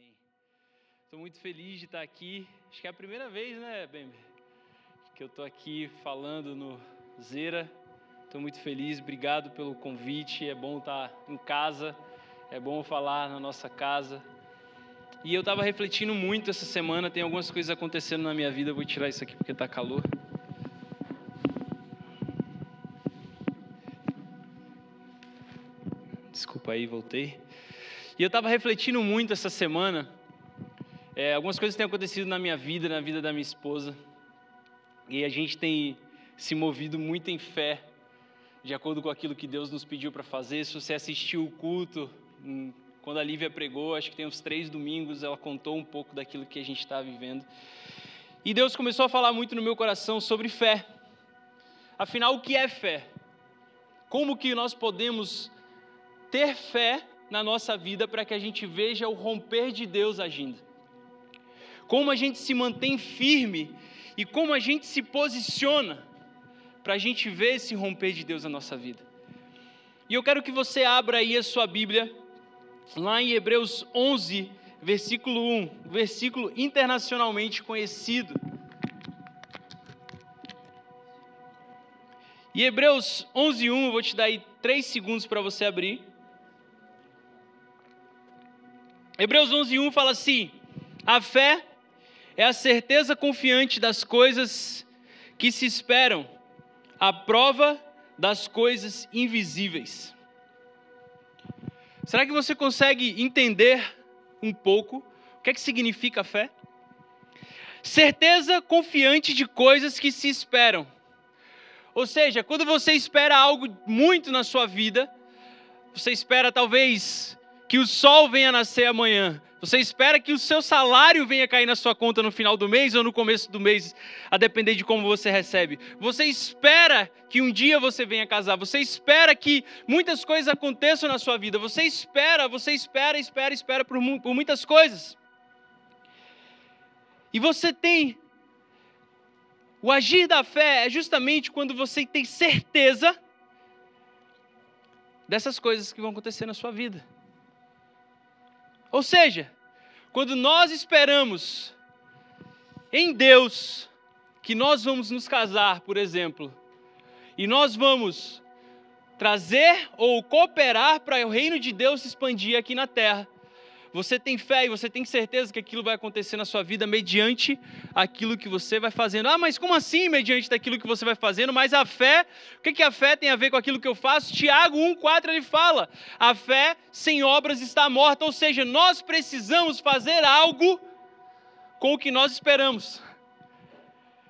Amém. Estou muito feliz de estar aqui. Acho que é a primeira vez, né, Bembe? Que eu estou aqui falando no Zera. Estou muito feliz, obrigado pelo convite. É bom estar em casa, é bom falar na nossa casa. E eu estava refletindo muito essa semana, tem algumas coisas acontecendo na minha vida. Vou tirar isso aqui porque está calor. Desculpa aí, voltei. E eu estava refletindo muito essa semana. É, algumas coisas têm acontecido na minha vida, na vida da minha esposa. E a gente tem se movido muito em fé, de acordo com aquilo que Deus nos pediu para fazer. Se você assistiu o culto, hum, quando a Lívia pregou, acho que tem uns três domingos, ela contou um pouco daquilo que a gente está vivendo. E Deus começou a falar muito no meu coração sobre fé. Afinal, o que é fé? Como que nós podemos ter fé na nossa vida para que a gente veja o romper de Deus agindo? Como a gente se mantém firme e como a gente se posiciona para a gente ver esse romper de Deus na nossa vida. E eu quero que você abra aí a sua Bíblia, lá em Hebreus 11, versículo 1, versículo internacionalmente conhecido. E Hebreus 11, 1, eu vou te dar aí três segundos para você abrir. Hebreus 11, 1 fala assim: A fé é a certeza confiante das coisas que se esperam, a prova das coisas invisíveis. Será que você consegue entender um pouco o que é que significa fé? Certeza confiante de coisas que se esperam. Ou seja, quando você espera algo muito na sua vida, você espera talvez que o sol venha nascer amanhã. Você espera que o seu salário venha cair na sua conta no final do mês ou no começo do mês, a depender de como você recebe. Você espera que um dia você venha casar. Você espera que muitas coisas aconteçam na sua vida. Você espera, você espera, espera, espera por, por muitas coisas. E você tem. O agir da fé é justamente quando você tem certeza dessas coisas que vão acontecer na sua vida. Ou seja, quando nós esperamos em Deus que nós vamos nos casar, por exemplo, e nós vamos trazer ou cooperar para o reino de Deus se expandir aqui na terra, você tem fé e você tem certeza que aquilo vai acontecer na sua vida mediante aquilo que você vai fazendo. Ah, mas como assim mediante daquilo que você vai fazendo? Mas a fé, o que, que a fé tem a ver com aquilo que eu faço? Tiago 1,4 ele fala: a fé sem obras está morta, ou seja, nós precisamos fazer algo com o que nós esperamos.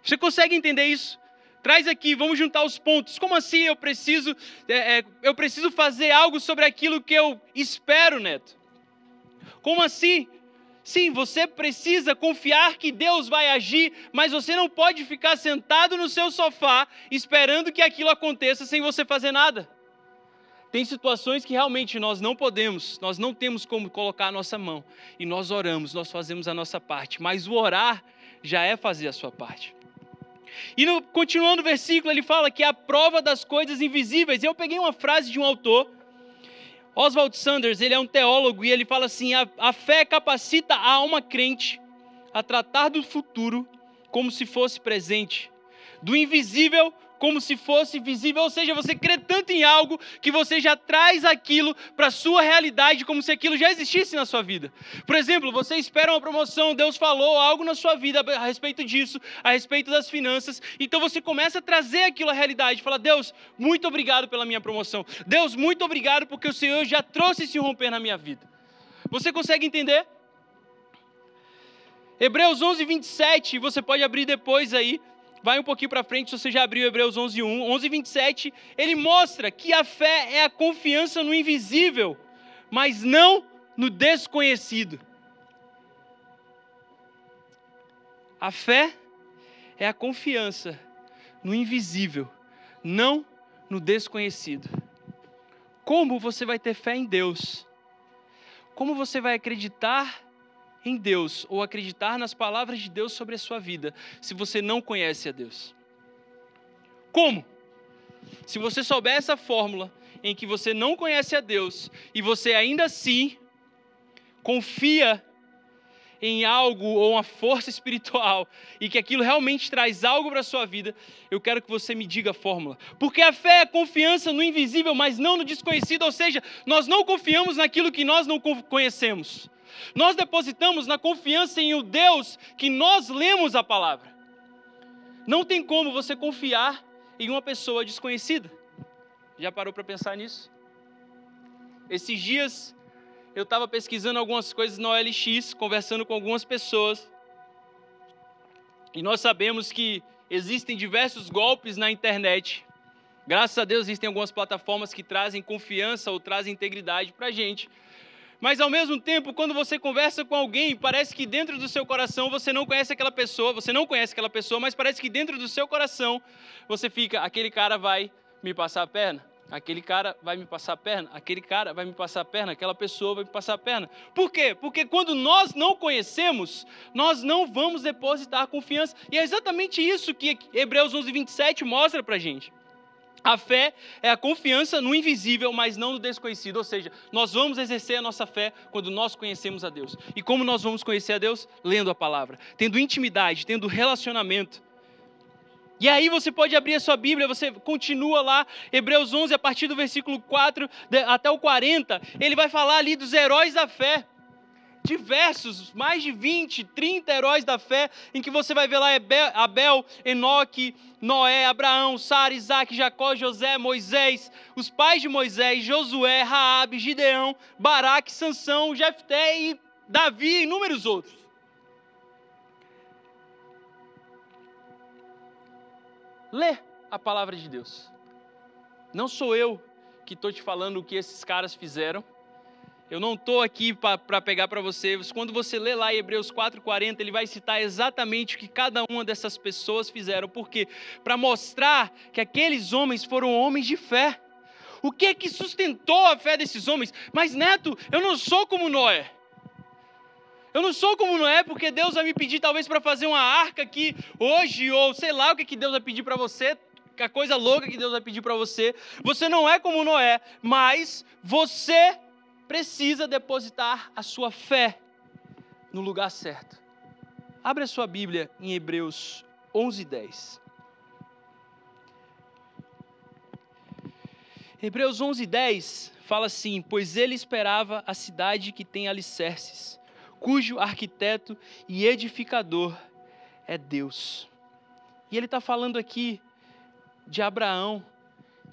Você consegue entender isso? Traz aqui, vamos juntar os pontos. Como assim eu preciso, é, é, eu preciso fazer algo sobre aquilo que eu espero, Neto? Como assim? Sim, você precisa confiar que Deus vai agir, mas você não pode ficar sentado no seu sofá esperando que aquilo aconteça sem você fazer nada. Tem situações que realmente nós não podemos, nós não temos como colocar a nossa mão. E nós oramos, nós fazemos a nossa parte, mas o orar já é fazer a sua parte. E no, continuando o versículo, ele fala que é a prova das coisas invisíveis. Eu peguei uma frase de um autor Oswald Sanders, ele é um teólogo e ele fala assim: a, a fé capacita a alma crente a tratar do futuro como se fosse presente, do invisível como se fosse visível, ou seja, você crê tanto em algo que você já traz aquilo para a sua realidade como se aquilo já existisse na sua vida. Por exemplo, você espera uma promoção, Deus falou algo na sua vida a respeito disso, a respeito das finanças, então você começa a trazer aquilo à realidade, fala: "Deus, muito obrigado pela minha promoção. Deus, muito obrigado porque o Senhor já trouxe esse romper na minha vida." Você consegue entender? Hebreus 11, 27, você pode abrir depois aí. Vai um pouquinho para frente, se você já abriu Hebreus 11, 1. 11, 27, ele mostra que a fé é a confiança no invisível, mas não no desconhecido. A fé é a confiança no invisível, não no desconhecido. Como você vai ter fé em Deus? Como você vai acreditar em Deus ou acreditar nas palavras de Deus sobre a sua vida se você não conhece a Deus? Como? Se você souber essa fórmula em que você não conhece a Deus e você ainda assim confia em algo ou uma força espiritual e que aquilo realmente traz algo para a sua vida, eu quero que você me diga a fórmula. Porque a fé é confiança no invisível, mas não no desconhecido, ou seja, nós não confiamos naquilo que nós não conhecemos. Nós depositamos na confiança em o Deus que nós lemos a palavra. Não tem como você confiar em uma pessoa desconhecida. Já parou para pensar nisso? Esses dias eu estava pesquisando algumas coisas na OLX, conversando com algumas pessoas. E nós sabemos que existem diversos golpes na internet. Graças a Deus existem algumas plataformas que trazem confiança ou trazem integridade para a gente. Mas ao mesmo tempo, quando você conversa com alguém, parece que dentro do seu coração você não conhece aquela pessoa, você não conhece aquela pessoa, mas parece que dentro do seu coração você fica, aquele cara vai me passar a perna, aquele cara vai me passar a perna, aquele cara vai me passar a perna, aquela pessoa vai me passar a perna. Por quê? Porque quando nós não conhecemos, nós não vamos depositar confiança. E é exatamente isso que Hebreus 11, 27 mostra pra gente. A fé é a confiança no invisível, mas não no desconhecido. Ou seja, nós vamos exercer a nossa fé quando nós conhecemos a Deus. E como nós vamos conhecer a Deus? Lendo a palavra, tendo intimidade, tendo relacionamento. E aí você pode abrir a sua Bíblia, você continua lá, Hebreus 11, a partir do versículo 4 até o 40, ele vai falar ali dos heróis da fé diversos, mais de 20, 30 heróis da fé, em que você vai ver lá Abel, Enoque, Noé, Abraão, Sara, Isaac, Jacó, José, Moisés, os pais de Moisés, Josué, Raabe, Gideão, Baraque, Sansão, Jefté e Davi e inúmeros outros. Lê a palavra de Deus. Não sou eu que estou te falando o que esses caras fizeram eu não estou aqui para pegar para você. Quando você lê lá Hebreus 4,40, ele vai citar exatamente o que cada uma dessas pessoas fizeram. Por quê? Para mostrar que aqueles homens foram homens de fé. O que é que sustentou a fé desses homens? Mas, Neto, eu não sou como Noé. Eu não sou como Noé porque Deus vai me pedir talvez para fazer uma arca aqui hoje, ou sei lá o que, que Deus vai pedir para você, a coisa louca que Deus vai pedir para você. Você não é como Noé, mas você precisa depositar a sua fé no lugar certo. Abre a sua Bíblia em Hebreus 11, 10. Hebreus 11, 10 fala assim: Pois ele esperava a cidade que tem alicerces, cujo arquiteto e edificador é Deus. E ele está falando aqui de Abraão,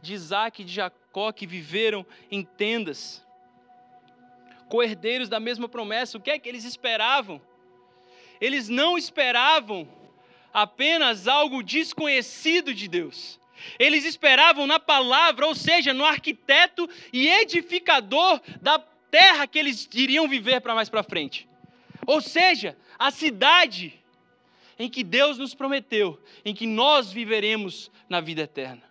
de Isaac e de Jacó que viveram em tendas coerdeiros da mesma promessa. O que é que eles esperavam? Eles não esperavam apenas algo desconhecido de Deus. Eles esperavam na palavra, ou seja, no arquiteto e edificador da terra que eles iriam viver para mais para frente. Ou seja, a cidade em que Deus nos prometeu, em que nós viveremos na vida eterna.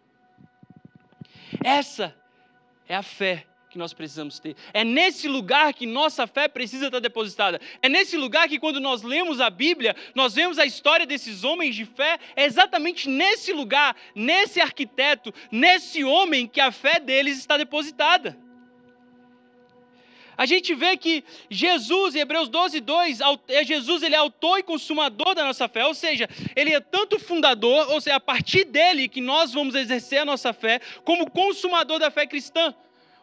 Essa é a fé que nós precisamos ter. É nesse lugar que nossa fé precisa estar depositada. É nesse lugar que, quando nós lemos a Bíblia, nós vemos a história desses homens de fé. É exatamente nesse lugar, nesse arquiteto, nesse homem que a fé deles está depositada. A gente vê que Jesus, em Hebreus 12, 2, é Jesus ele é autor e consumador da nossa fé, ou seja, ele é tanto fundador, ou seja, a partir dele que nós vamos exercer a nossa fé, como consumador da fé cristã.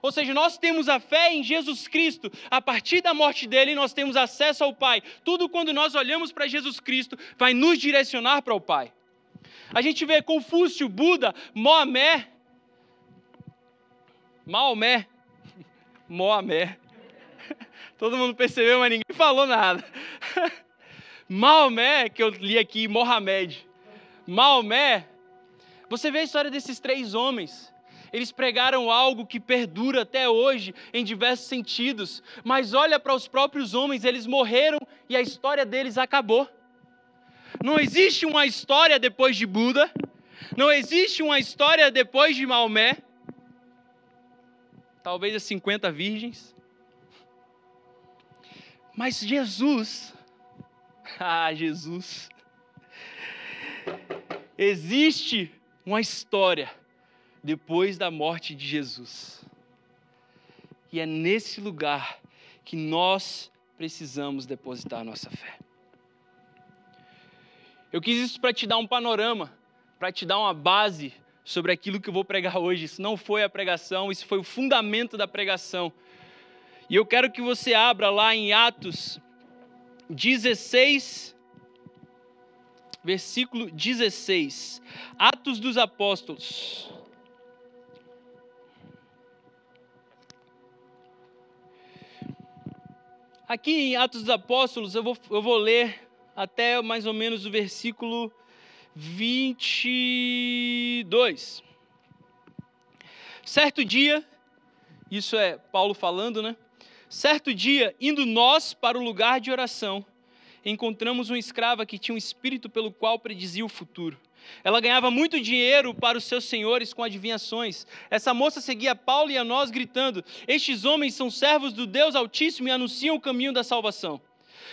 Ou seja, nós temos a fé em Jesus Cristo. A partir da morte dele, nós temos acesso ao Pai. Tudo quando nós olhamos para Jesus Cristo vai nos direcionar para o Pai. A gente vê Confúcio, Buda, Moamé. Maomé. Moamé. Todo mundo percebeu, mas ninguém falou nada. Maomé, que eu li aqui, Mohamed. Maomé, você vê a história desses três homens. Eles pregaram algo que perdura até hoje em diversos sentidos. Mas olha para os próprios homens, eles morreram e a história deles acabou. Não existe uma história depois de Buda. Não existe uma história depois de Maomé. Talvez as 50 virgens. Mas Jesus, ah, Jesus, existe uma história depois da morte de Jesus. E é nesse lugar que nós precisamos depositar nossa fé. Eu quis isso para te dar um panorama, para te dar uma base sobre aquilo que eu vou pregar hoje. Isso não foi a pregação, isso foi o fundamento da pregação. E eu quero que você abra lá em Atos 16, versículo 16. Atos dos Apóstolos. Aqui em Atos dos Apóstolos, eu vou, eu vou ler até mais ou menos o versículo 22. Certo dia, isso é Paulo falando, né? Certo dia, indo nós para o lugar de oração, encontramos uma escrava que tinha um espírito pelo qual predizia o futuro. Ela ganhava muito dinheiro para os seus senhores com adivinhações. Essa moça seguia Paulo e a nós, gritando: Estes homens são servos do Deus Altíssimo e anunciam o caminho da salvação.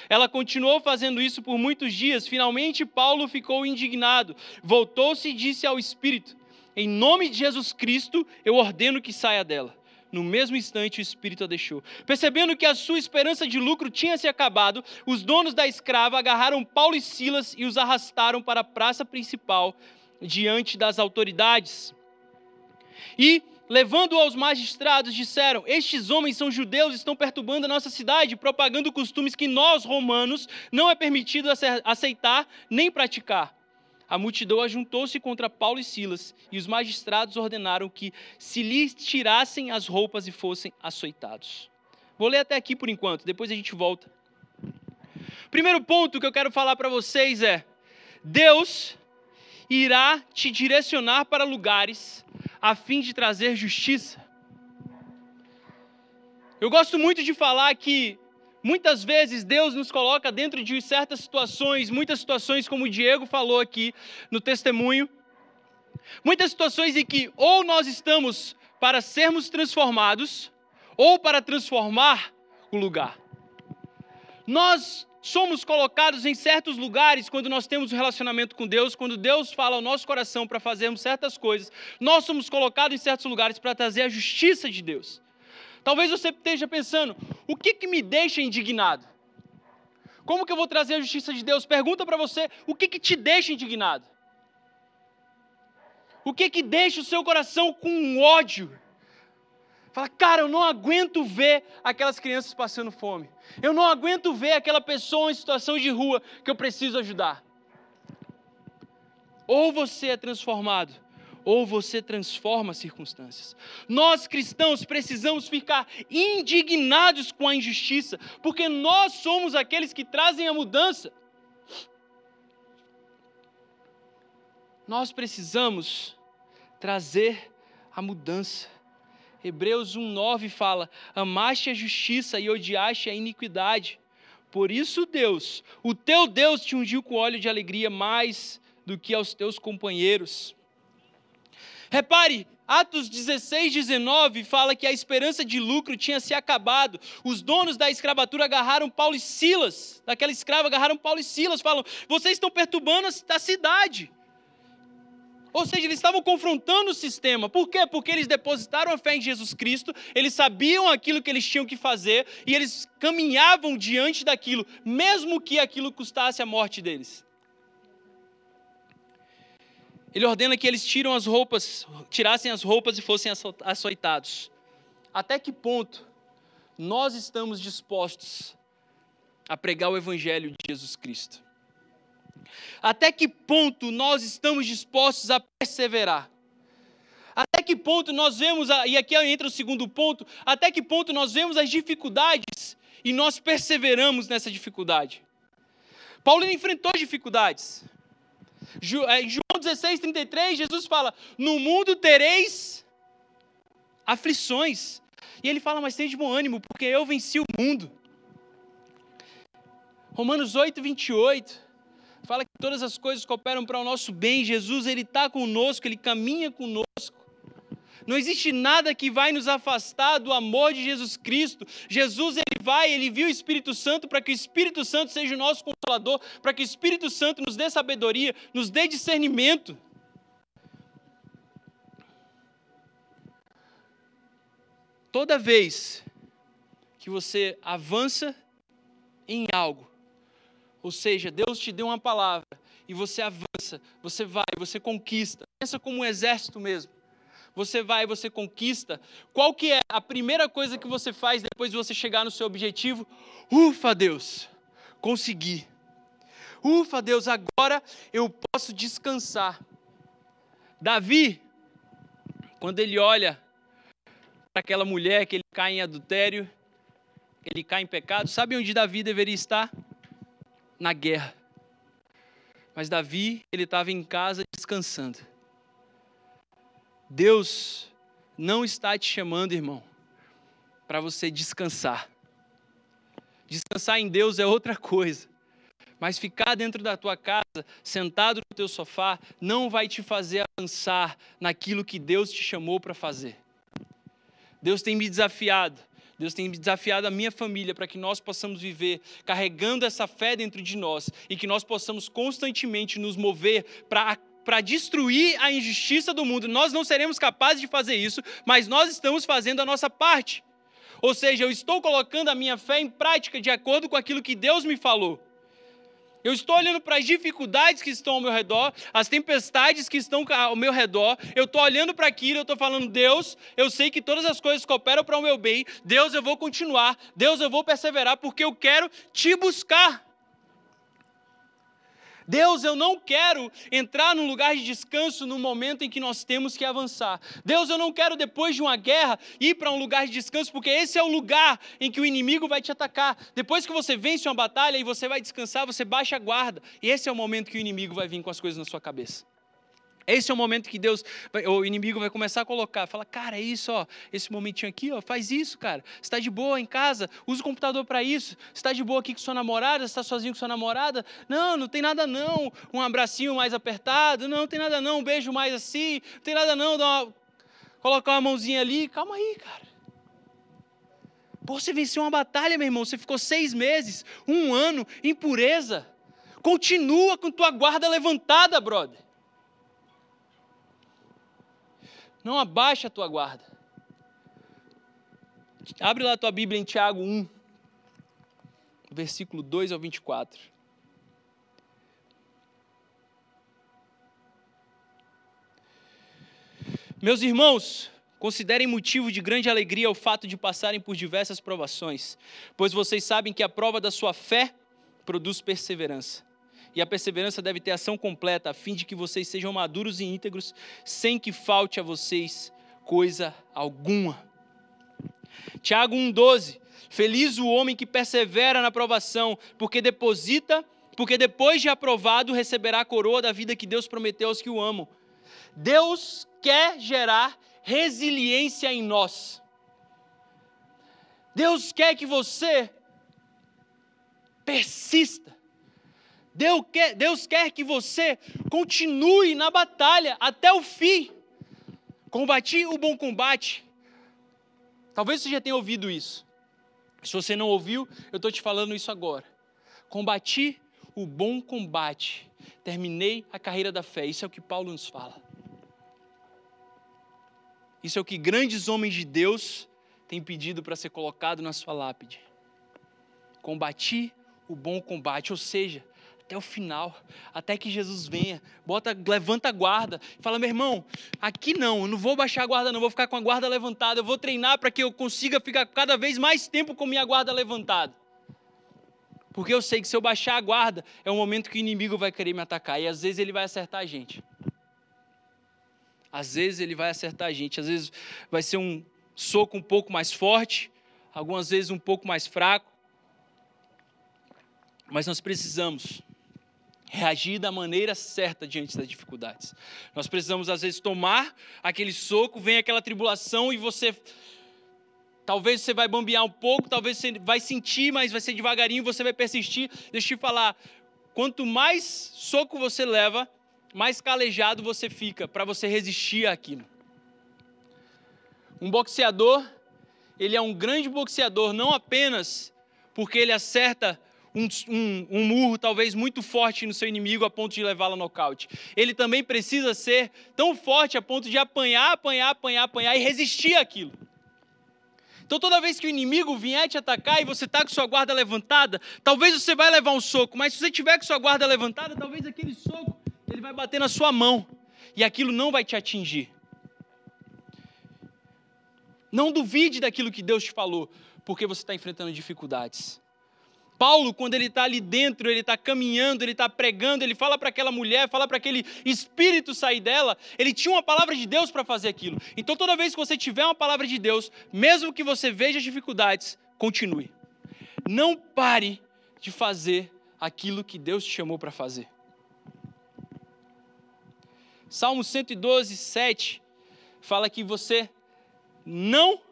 Ela continuou fazendo isso por muitos dias. Finalmente, Paulo ficou indignado. Voltou-se e disse ao espírito: Em nome de Jesus Cristo, eu ordeno que saia dela. No mesmo instante, o espírito a deixou. Percebendo que a sua esperança de lucro tinha se acabado, os donos da escrava agarraram Paulo e Silas e os arrastaram para a praça principal diante das autoridades. E, levando aos magistrados, disseram: Estes homens são judeus, estão perturbando a nossa cidade, propagando costumes que nós, romanos, não é permitido aceitar nem praticar. A multidão ajuntou-se contra Paulo e Silas, e os magistrados ordenaram que se lhes tirassem as roupas e fossem açoitados. Vou ler até aqui por enquanto, depois a gente volta. Primeiro ponto que eu quero falar para vocês é: Deus irá te direcionar para lugares a fim de trazer justiça. Eu gosto muito de falar que Muitas vezes Deus nos coloca dentro de certas situações, muitas situações como o Diego falou aqui no testemunho, muitas situações em que ou nós estamos para sermos transformados, ou para transformar o lugar. Nós somos colocados em certos lugares quando nós temos um relacionamento com Deus, quando Deus fala ao nosso coração para fazermos certas coisas, nós somos colocados em certos lugares para trazer a justiça de Deus. Talvez você esteja pensando: o que, que me deixa indignado? Como que eu vou trazer a justiça de Deus? Pergunta para você: o que, que te deixa indignado? O que que deixa o seu coração com ódio? Fala, cara, eu não aguento ver aquelas crianças passando fome. Eu não aguento ver aquela pessoa em situação de rua que eu preciso ajudar. Ou você é transformado ou você transforma circunstâncias. Nós cristãos precisamos ficar indignados com a injustiça, porque nós somos aqueles que trazem a mudança. Nós precisamos trazer a mudança. Hebreus 1,9 fala: Amaste a justiça e odiaste a iniquidade. Por isso, Deus, o teu Deus, te ungiu com óleo de alegria mais do que aos teus companheiros. Repare, Atos 16, 19 fala que a esperança de lucro tinha se acabado. Os donos da escravatura agarraram Paulo e Silas, daquela escrava, agarraram Paulo e Silas, falam: vocês estão perturbando a cidade. Ou seja, eles estavam confrontando o sistema. Por quê? Porque eles depositaram a fé em Jesus Cristo, eles sabiam aquilo que eles tinham que fazer e eles caminhavam diante daquilo, mesmo que aquilo custasse a morte deles ele ordena que eles tiram as roupas, tirassem as roupas e fossem açoitados. Até que ponto nós estamos dispostos a pregar o evangelho de Jesus Cristo? Até que ponto nós estamos dispostos a perseverar? Até que ponto nós vemos, e aqui entra o segundo ponto, até que ponto nós vemos as dificuldades e nós perseveramos nessa dificuldade? Paulo enfrentou dificuldades. É, em João 16, 33, Jesus fala: No mundo tereis aflições. E ele fala, mas tem de bom ânimo, porque eu venci o mundo. Romanos 8, 28 fala que todas as coisas cooperam para o nosso bem. Jesus, Ele está conosco, Ele caminha conosco. Não existe nada que vai nos afastar do amor de Jesus Cristo. Jesus, ele vai, ele viu o Espírito Santo para que o Espírito Santo seja o nosso consolador, para que o Espírito Santo nos dê sabedoria, nos dê discernimento. Toda vez que você avança em algo. Ou seja, Deus te deu uma palavra e você avança, você vai, você conquista. Pensa como um exército mesmo. Você vai, você conquista. Qual que é a primeira coisa que você faz depois de você chegar no seu objetivo? Ufa, Deus, consegui. Ufa, Deus, agora eu posso descansar. Davi, quando ele olha para aquela mulher que ele cai em adultério, ele cai em pecado, sabe onde Davi deveria estar? Na guerra. Mas Davi, ele estava em casa descansando. Deus não está te chamando, irmão, para você descansar. Descansar em Deus é outra coisa. Mas ficar dentro da tua casa, sentado no teu sofá, não vai te fazer avançar naquilo que Deus te chamou para fazer. Deus tem me desafiado. Deus tem desafiado a minha família para que nós possamos viver carregando essa fé dentro de nós e que nós possamos constantemente nos mover para para destruir a injustiça do mundo. Nós não seremos capazes de fazer isso, mas nós estamos fazendo a nossa parte. Ou seja, eu estou colocando a minha fé em prática de acordo com aquilo que Deus me falou. Eu estou olhando para as dificuldades que estão ao meu redor, as tempestades que estão ao meu redor. Eu estou olhando para aquilo, eu estou falando, Deus, eu sei que todas as coisas cooperam para o meu bem. Deus, eu vou continuar. Deus, eu vou perseverar, porque eu quero te buscar. Deus, eu não quero entrar num lugar de descanso no momento em que nós temos que avançar. Deus, eu não quero depois de uma guerra ir para um lugar de descanso, porque esse é o lugar em que o inimigo vai te atacar. Depois que você vence uma batalha e você vai descansar, você baixa a guarda. E esse é o momento que o inimigo vai vir com as coisas na sua cabeça. Esse é o momento que Deus, o inimigo vai começar a colocar, fala, cara, é isso, ó, esse momentinho aqui, ó, faz isso, cara. Está de boa em casa, usa o computador para isso. Está de boa aqui com sua namorada, está sozinho com sua namorada? Não, não tem nada não. Um abracinho mais apertado, não, não tem nada não. Um beijo mais assim, não tem nada não. Uma... Colocar uma mãozinha ali, calma aí, cara. Pô, você venceu uma batalha, meu irmão. Você ficou seis meses, um ano em pureza. Continua com tua guarda levantada, brother. Não abaixa a tua guarda. Abre lá a tua Bíblia em Tiago 1, versículo 2 ao 24. Meus irmãos, considerem motivo de grande alegria o fato de passarem por diversas provações, pois vocês sabem que a prova da sua fé produz perseverança e a perseverança deve ter ação completa, a fim de que vocês sejam maduros e íntegros, sem que falte a vocês coisa alguma. Tiago 1,12: Feliz o homem que persevera na provação, porque deposita, porque depois de aprovado receberá a coroa da vida que Deus prometeu aos que o amam. Deus quer gerar resiliência em nós. Deus quer que você persista. Deus quer, Deus quer que você continue na batalha até o fim. Combati o bom combate. Talvez você já tenha ouvido isso. Se você não ouviu, eu estou te falando isso agora. Combati o bom combate. Terminei a carreira da fé. Isso é o que Paulo nos fala. Isso é o que grandes homens de Deus têm pedido para ser colocado na sua lápide. Combati o bom combate, ou seja, até o final, até que Jesus venha. Bota, levanta a guarda. Fala, meu irmão, aqui não, eu não vou baixar a guarda, não vou ficar com a guarda levantada. Eu vou treinar para que eu consiga ficar cada vez mais tempo com minha guarda levantada. Porque eu sei que se eu baixar a guarda, é o momento que o inimigo vai querer me atacar. E às vezes ele vai acertar a gente. Às vezes ele vai acertar a gente. Às vezes vai ser um soco um pouco mais forte, algumas vezes um pouco mais fraco. Mas nós precisamos reagir da maneira certa diante das dificuldades. Nós precisamos, às vezes, tomar aquele soco, vem aquela tribulação e você. Talvez você vai bambear um pouco, talvez você vai sentir, mas vai ser devagarinho, você vai persistir. Deixa eu te falar, quanto mais soco você leva, mais calejado você fica para você resistir àquilo. Um boxeador, ele é um grande boxeador não apenas porque ele acerta um, um, um murro talvez muito forte no seu inimigo a ponto de levá-lo ao nocaute. Ele também precisa ser tão forte a ponto de apanhar, apanhar, apanhar, apanhar e resistir àquilo. Então, toda vez que o inimigo vier te atacar e você está com sua guarda levantada, talvez você vai levar um soco, mas se você tiver com sua guarda levantada, talvez aquele soco ele vai bater na sua mão e aquilo não vai te atingir. Não duvide daquilo que Deus te falou, porque você está enfrentando dificuldades. Paulo, quando ele está ali dentro, ele está caminhando, ele está pregando, ele fala para aquela mulher, fala para aquele espírito sair dela, ele tinha uma palavra de Deus para fazer aquilo. Então, toda vez que você tiver uma palavra de Deus, mesmo que você veja dificuldades, continue. Não pare de fazer aquilo que Deus te chamou para fazer. Salmo 112, 7 fala que você não,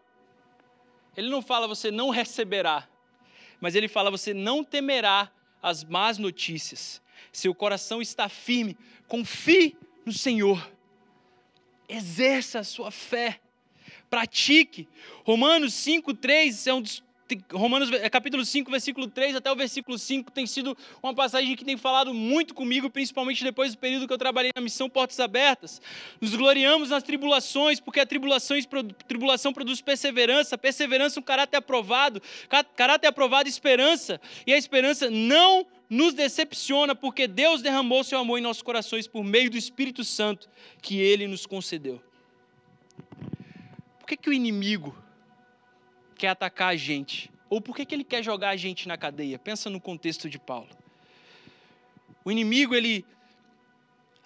ele não fala você não receberá, mas ele fala: você não temerá as más notícias. Seu coração está firme, confie no Senhor. Exerça a sua fé. Pratique. Romanos 5:3 é um dos Romanos é, capítulo 5, versículo 3 até o versículo 5 tem sido uma passagem que tem falado muito comigo, principalmente depois do período que eu trabalhei na missão Portas Abertas. Nos gloriamos nas tribulações, porque a tribulação, produz perseverança, perseverança um caráter aprovado, caráter aprovado esperança, e a esperança não nos decepciona, porque Deus derramou seu amor em nossos corações por meio do Espírito Santo que ele nos concedeu. Por que, que o inimigo quer atacar a gente? Ou por que, que ele quer jogar a gente na cadeia? Pensa no contexto de Paulo. O inimigo, ele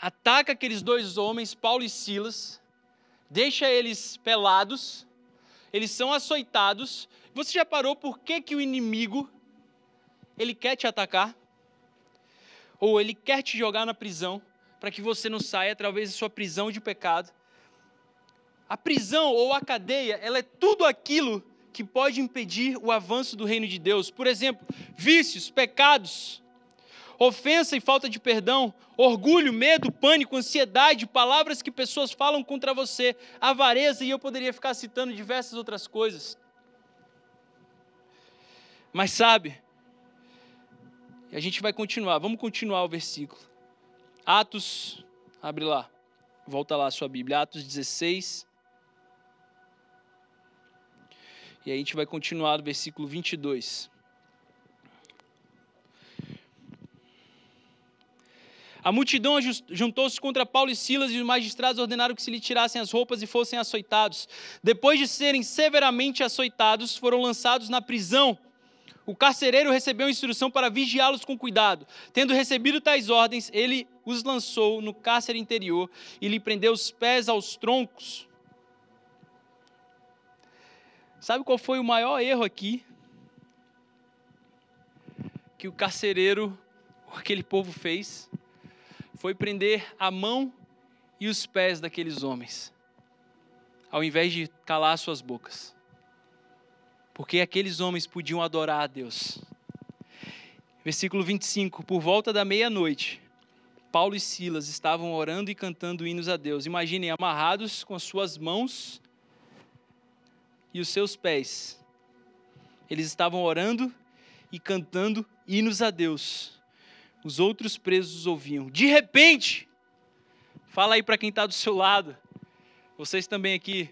ataca aqueles dois homens, Paulo e Silas, deixa eles pelados, eles são açoitados. Você já parou por que, que o inimigo ele quer te atacar? Ou ele quer te jogar na prisão para que você não saia através da sua prisão de pecado? A prisão ou a cadeia, ela é tudo aquilo que pode impedir o avanço do reino de Deus. Por exemplo, vícios, pecados, ofensa e falta de perdão, orgulho, medo, pânico, ansiedade, palavras que pessoas falam contra você, avareza, e eu poderia ficar citando diversas outras coisas. Mas sabe, a gente vai continuar, vamos continuar o versículo. Atos, abre lá, volta lá a sua Bíblia, Atos 16, E aí a gente vai continuar no versículo 22. A multidão juntou-se contra Paulo e Silas e os magistrados ordenaram que se lhe tirassem as roupas e fossem açoitados. Depois de serem severamente açoitados, foram lançados na prisão. O carcereiro recebeu instrução para vigiá-los com cuidado. Tendo recebido tais ordens, ele os lançou no cárcere interior e lhe prendeu os pés aos troncos. Sabe qual foi o maior erro aqui? Que o carcereiro, aquele povo fez, foi prender a mão e os pés daqueles homens, ao invés de calar suas bocas. Porque aqueles homens podiam adorar a Deus. Versículo 25: Por volta da meia-noite, Paulo e Silas estavam orando e cantando hinos a Deus. Imaginem, amarrados com as suas mãos e os seus pés. Eles estavam orando e cantando hinos a Deus. Os outros presos ouviam. De repente, fala aí para quem está do seu lado, vocês também aqui.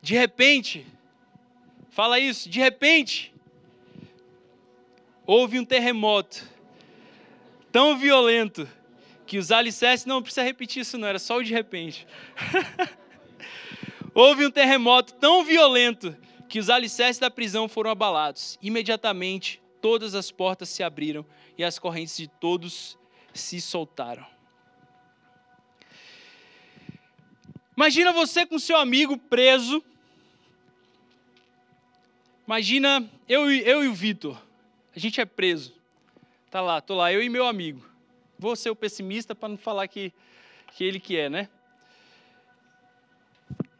De repente, fala isso, de repente, houve um terremoto tão violento que os alicerces, não precisa repetir isso não, era só o de repente. Houve um terremoto tão violento que os alicerces da prisão foram abalados. Imediatamente, todas as portas se abriram e as correntes de todos se soltaram. Imagina você com seu amigo preso. Imagina eu, eu e o Vitor. A gente é preso. Tá lá, tô lá, eu e meu amigo. Vou ser o pessimista para não falar que, que ele que é, né?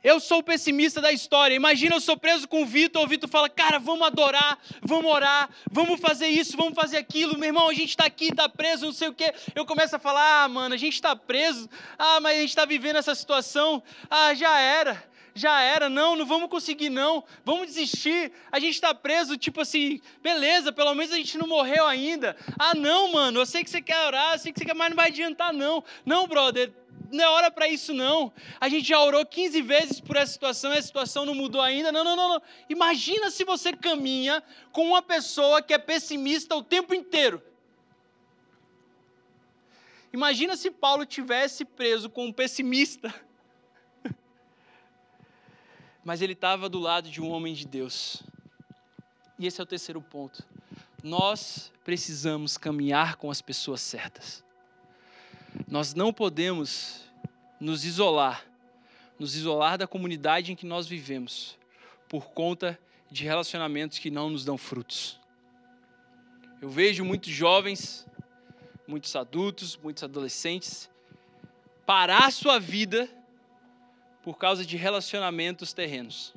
Eu sou o pessimista da história. Imagina eu sou preso com o Vitor, o Vitor fala: Cara, vamos adorar, vamos orar, vamos fazer isso, vamos fazer aquilo. Meu irmão, a gente está aqui, está preso, não sei o quê. Eu começo a falar: Ah, mano, a gente está preso. Ah, mas a gente está vivendo essa situação. Ah, já era já era, não, não vamos conseguir, não, vamos desistir, a gente está preso, tipo assim, beleza, pelo menos a gente não morreu ainda. Ah, não, mano, eu sei que você quer orar, eu sei que você quer, mas não vai adiantar, não. Não, brother, não é hora para isso não. A gente já orou 15 vezes por essa situação e a situação não mudou ainda. Não, não, não, não. Imagina se você caminha com uma pessoa que é pessimista o tempo inteiro. Imagina se Paulo tivesse preso com um pessimista. Mas ele estava do lado de um homem de Deus. E esse é o terceiro ponto. Nós precisamos caminhar com as pessoas certas. Nós não podemos nos isolar, nos isolar da comunidade em que nós vivemos, por conta de relacionamentos que não nos dão frutos. Eu vejo muitos jovens, muitos adultos, muitos adolescentes parar sua vida por causa de relacionamentos terrenos.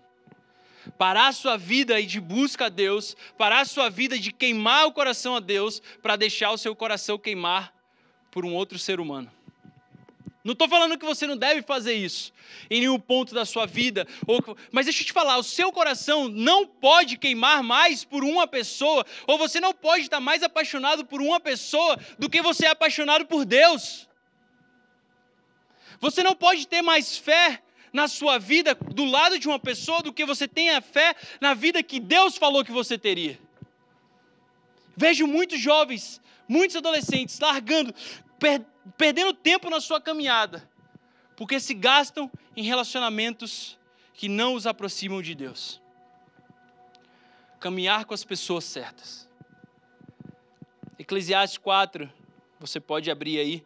Parar sua vida e de busca a Deus, parar sua vida de queimar o coração a Deus para deixar o seu coração queimar por um outro ser humano. Não estou falando que você não deve fazer isso em nenhum ponto da sua vida, ou, mas deixa eu te falar: o seu coração não pode queimar mais por uma pessoa, ou você não pode estar mais apaixonado por uma pessoa do que você é apaixonado por Deus. Você não pode ter mais fé na sua vida do lado de uma pessoa do que você tem a fé na vida que Deus falou que você teria. Vejo muitos jovens, muitos adolescentes largando, per, perdendo tempo na sua caminhada, porque se gastam em relacionamentos que não os aproximam de Deus. Caminhar com as pessoas certas. Eclesiastes 4, você pode abrir aí,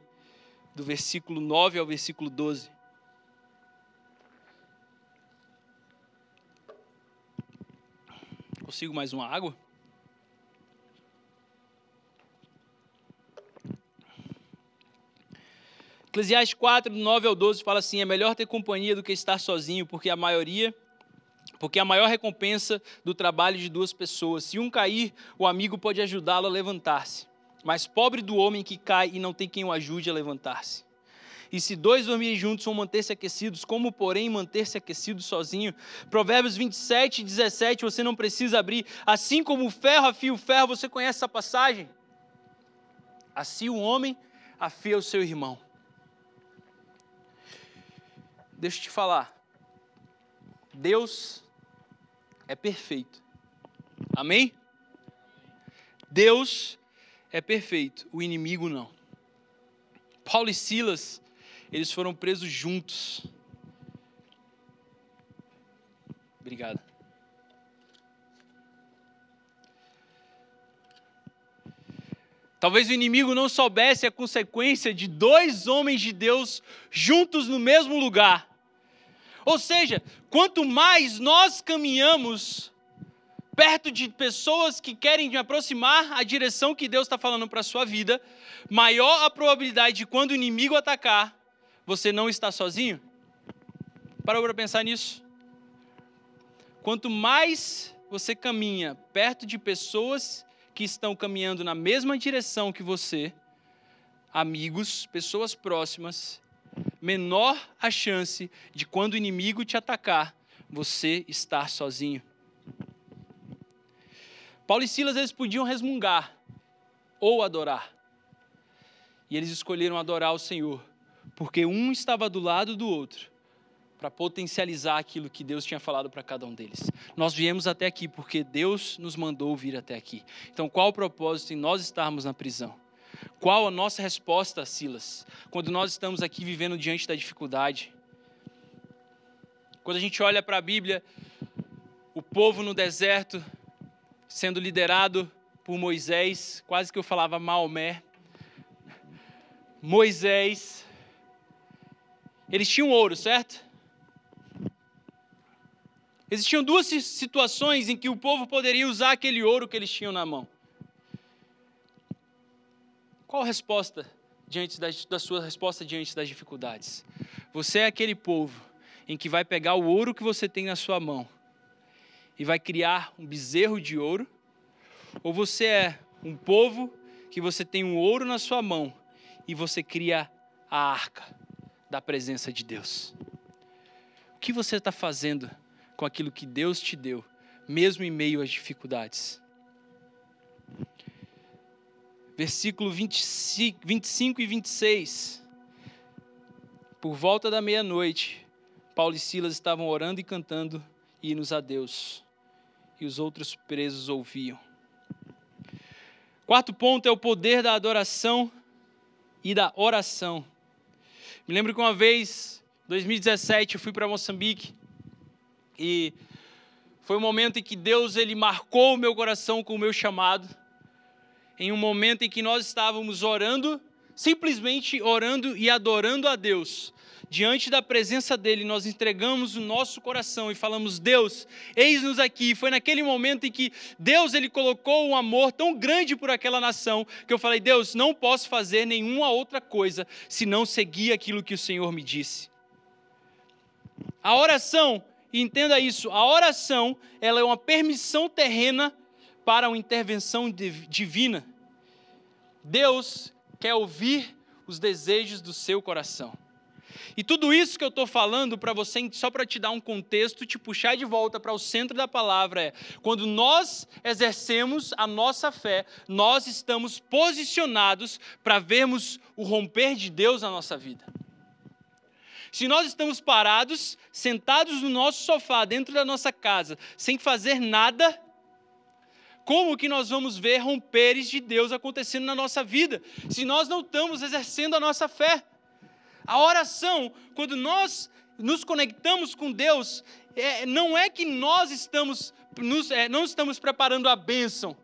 do versículo 9 ao versículo 12. Consigo mais uma água? Eclesiastes 4, do 9 ao 12, fala assim: é melhor ter companhia do que estar sozinho, porque a maioria. Porque a maior recompensa do trabalho de duas pessoas. Se um cair, o amigo pode ajudá-lo a levantar-se. Mas pobre do homem que cai e não tem quem o ajude a levantar-se. E se dois dormirem juntos, vão manter-se aquecidos, como, porém, manter-se aquecido sozinho? Provérbios 27, 17, você não precisa abrir. Assim como o ferro afia o ferro, você conhece essa passagem? Assim o homem afia o seu irmão. Deixa eu te falar. Deus é perfeito. Amém? Deus é perfeito, o inimigo não. Paulo e Silas, eles foram presos juntos. Obrigado. Talvez o inimigo não soubesse a consequência de dois homens de Deus juntos no mesmo lugar. Ou seja, quanto mais nós caminhamos perto de pessoas que querem me aproximar a direção que Deus está falando para a sua vida, maior a probabilidade de quando o inimigo atacar, você não está sozinho? Parou para pensar nisso? Quanto mais você caminha perto de pessoas que estão caminhando na mesma direção que você, amigos, pessoas próximas, menor a chance de quando o inimigo te atacar, você estar sozinho. Paulo e Silas eles podiam resmungar ou adorar. E eles escolheram adorar o Senhor, porque um estava do lado do outro, para potencializar aquilo que Deus tinha falado para cada um deles. Nós viemos até aqui porque Deus nos mandou vir até aqui. Então, qual o propósito em nós estarmos na prisão? Qual a nossa resposta, Silas, quando nós estamos aqui vivendo diante da dificuldade? Quando a gente olha para a Bíblia, o povo no deserto sendo liderado por Moisés, quase que eu falava Maomé. Moisés, eles tinham ouro, certo? Existiam duas situações em que o povo poderia usar aquele ouro que eles tinham na mão. Qual a resposta diante da, da sua resposta diante das dificuldades? Você é aquele povo em que vai pegar o ouro que você tem na sua mão e vai criar um bezerro de ouro? Ou você é um povo que você tem um ouro na sua mão e você cria a arca da presença de Deus? O que você está fazendo com aquilo que Deus te deu, mesmo em meio às dificuldades? Versículo 25, 25 e 26. Por volta da meia-noite, Paulo e Silas estavam orando e cantando hinos a Deus, e os outros presos ouviam. Quarto ponto é o poder da adoração e da oração. Me lembro que uma vez, 2017, eu fui para Moçambique e foi um momento em que Deus ele marcou o meu coração com o meu chamado. Em um momento em que nós estávamos orando, simplesmente orando e adorando a Deus diante da presença dele, nós entregamos o nosso coração e falamos: Deus, eis-nos aqui. Foi naquele momento em que Deus ele colocou um amor tão grande por aquela nação que eu falei: Deus, não posso fazer nenhuma outra coisa senão seguir aquilo que o Senhor me disse. A oração, entenda isso, a oração, ela é uma permissão terrena para uma intervenção divina. Deus quer ouvir os desejos do seu coração. E tudo isso que eu estou falando para você, só para te dar um contexto, te puxar de volta para o centro da palavra, é quando nós exercemos a nossa fé, nós estamos posicionados para vermos o romper de Deus na nossa vida. Se nós estamos parados, sentados no nosso sofá, dentro da nossa casa, sem fazer nada, como que nós vamos ver romperes de Deus acontecendo na nossa vida, se nós não estamos exercendo a nossa fé? A oração, quando nós nos conectamos com Deus, é, não é que nós estamos, nos, é, não estamos preparando a bênção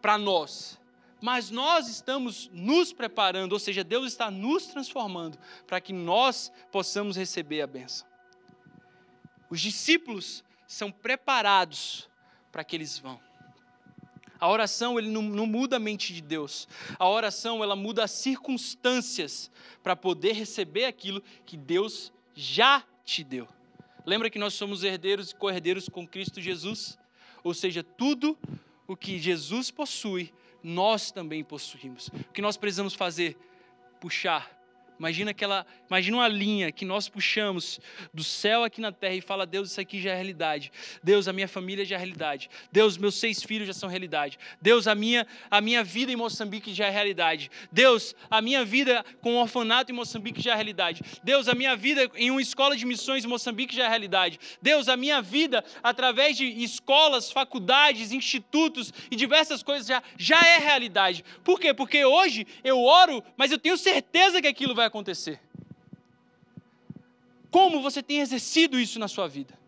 para nós, mas nós estamos nos preparando, ou seja, Deus está nos transformando para que nós possamos receber a bênção. Os discípulos são preparados para que eles vão. A oração ele não, não, muda a mente de Deus. A oração ela muda as circunstâncias para poder receber aquilo que Deus já te deu. Lembra que nós somos herdeiros e co-herdeiros com Cristo Jesus? Ou seja, tudo o que Jesus possui, nós também possuímos. O que nós precisamos fazer? Puxar Imagina aquela, imagina uma linha que nós puxamos do céu aqui na terra e fala: Deus, isso aqui já é realidade. Deus, a minha família já é realidade. Deus, meus seis filhos já são realidade. Deus, a minha, a minha vida em Moçambique já é realidade. Deus, a minha vida com o orfanato em Moçambique já é realidade. Deus, a minha vida em uma escola de missões em Moçambique já é realidade. Deus, a minha vida através de escolas, faculdades, institutos e diversas coisas já, já é realidade. Por quê? Porque hoje eu oro, mas eu tenho certeza que aquilo vai vai acontecer. Como você tem exercido isso na sua vida?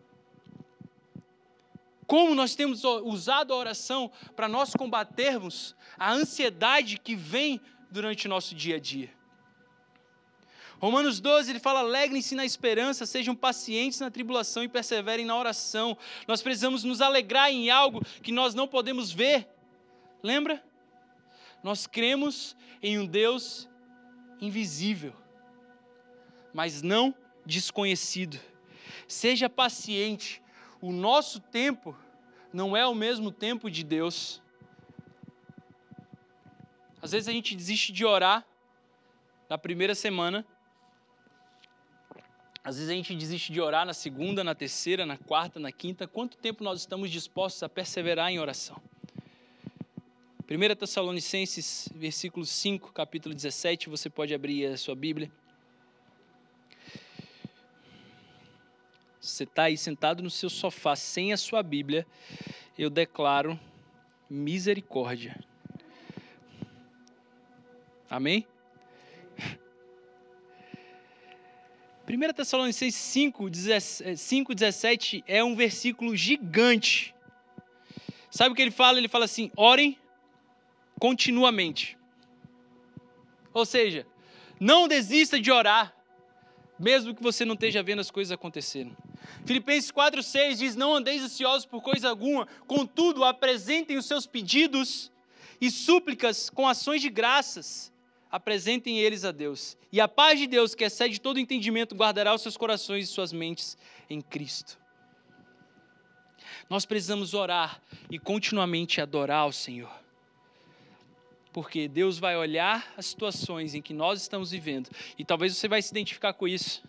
Como nós temos usado a oração para nós combatermos a ansiedade que vem durante o nosso dia a dia. Romanos 12, ele fala: alegrem-se na esperança, sejam pacientes na tribulação e perseverem na oração. Nós precisamos nos alegrar em algo que nós não podemos ver. Lembra? Nós cremos em um Deus invisível, mas não desconhecido. Seja paciente, o nosso tempo não é o mesmo tempo de Deus. Às vezes a gente desiste de orar na primeira semana. Às vezes a gente desiste de orar na segunda, na terceira, na quarta, na quinta. Quanto tempo nós estamos dispostos a perseverar em oração? 1 Tessalonicenses, versículo 5, capítulo 17, você pode abrir a sua Bíblia. Você está aí sentado no seu sofá sem a sua Bíblia, eu declaro misericórdia. Amém? 1 Tessalonicenses 5, 17 é um versículo gigante. Sabe o que ele fala? Ele fala assim: orem continuamente. Ou seja, não desista de orar, mesmo que você não esteja vendo as coisas acontecendo. Filipenses 4,6 diz: Não andeis ansiosos por coisa alguma, contudo, apresentem os seus pedidos e súplicas com ações de graças, apresentem eles a Deus. E a paz de Deus, que excede todo entendimento, guardará os seus corações e suas mentes em Cristo. Nós precisamos orar e continuamente adorar ao Senhor porque Deus vai olhar as situações em que nós estamos vivendo e talvez você vai se identificar com isso.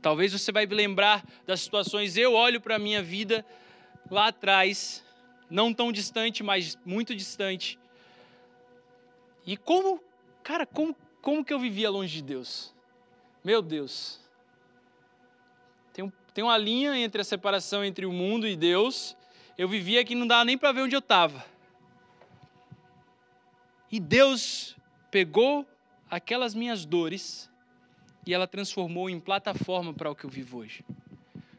Talvez você vai lembrar das situações. Eu olho para a minha vida lá atrás, não tão distante, mas muito distante. E como, cara, como, como que eu vivia longe de Deus? Meu Deus. tem uma linha entre a separação entre o mundo e Deus. Eu vivia que não dava nem para ver onde eu estava. E Deus pegou aquelas minhas dores e ela transformou em plataforma para o que eu vivo hoje.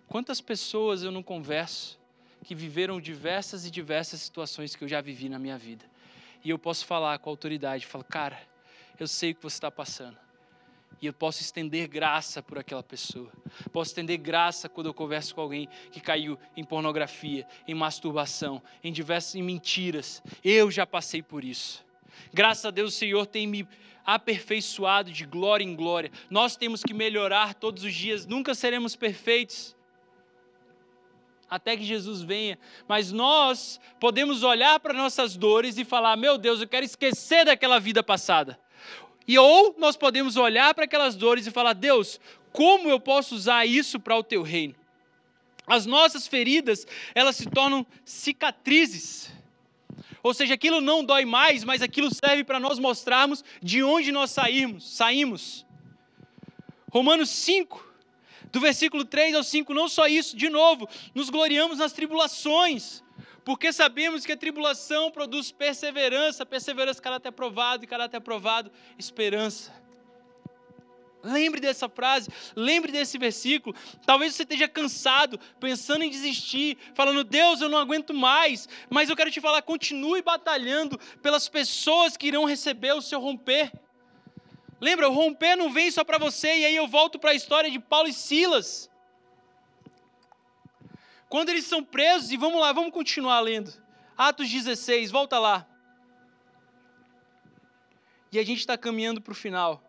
Quantas pessoas eu não converso que viveram diversas e diversas situações que eu já vivi na minha vida. E eu posso falar com autoridade, falo, cara, eu sei o que você está passando. E eu posso estender graça por aquela pessoa. Posso estender graça quando eu converso com alguém que caiu em pornografia, em masturbação, em diversas em mentiras. Eu já passei por isso. Graças a Deus o Senhor tem me aperfeiçoado de glória em glória. Nós temos que melhorar todos os dias, nunca seremos perfeitos. Até que Jesus venha, mas nós podemos olhar para nossas dores e falar: Meu Deus, eu quero esquecer daquela vida passada. E ou nós podemos olhar para aquelas dores e falar: Deus, como eu posso usar isso para o teu reino? As nossas feridas, elas se tornam cicatrizes. Ou seja, aquilo não dói mais, mas aquilo serve para nós mostrarmos de onde nós saímos, saímos. Romanos 5, do versículo 3 ao 5, não só isso, de novo, nos gloriamos nas tribulações, porque sabemos que a tribulação produz perseverança, perseverança, caráter aprovado, e caráter aprovado, esperança. Lembre dessa frase, lembre desse versículo. Talvez você esteja cansado, pensando em desistir, falando, Deus, eu não aguento mais. Mas eu quero te falar, continue batalhando pelas pessoas que irão receber o seu romper. Lembra, o romper não vem só para você, e aí eu volto para a história de Paulo e Silas. Quando eles são presos, e vamos lá, vamos continuar lendo. Atos 16, volta lá. E a gente está caminhando para o final.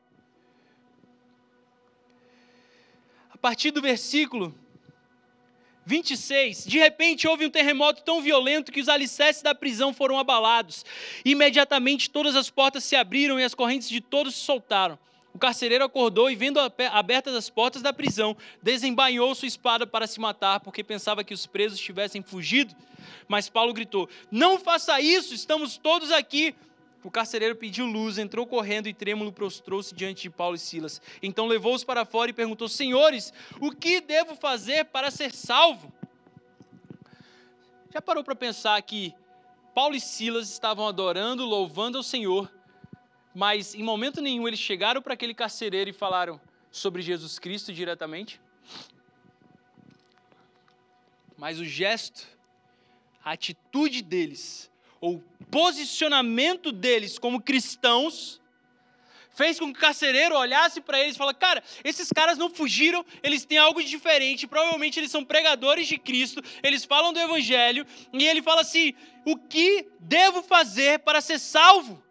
A partir do versículo 26, de repente houve um terremoto tão violento que os alicerces da prisão foram abalados. Imediatamente todas as portas se abriram e as correntes de todos se soltaram. O carcereiro acordou e, vendo abertas as portas da prisão, desembainhou sua espada para se matar, porque pensava que os presos tivessem fugido. Mas Paulo gritou: Não faça isso, estamos todos aqui. O carcereiro pediu luz, entrou correndo e trêmulo prostrou-se diante de Paulo e Silas. Então levou-os para fora e perguntou: Senhores, o que devo fazer para ser salvo? Já parou para pensar que Paulo e Silas estavam adorando, louvando ao Senhor, mas em momento nenhum eles chegaram para aquele carcereiro e falaram sobre Jesus Cristo diretamente. Mas o gesto, a atitude deles, ou posicionamento deles como cristãos, fez com que o carcereiro olhasse para eles e falasse: Cara, esses caras não fugiram, eles têm algo diferente, provavelmente eles são pregadores de Cristo, eles falam do Evangelho, e ele fala assim: O que devo fazer para ser salvo?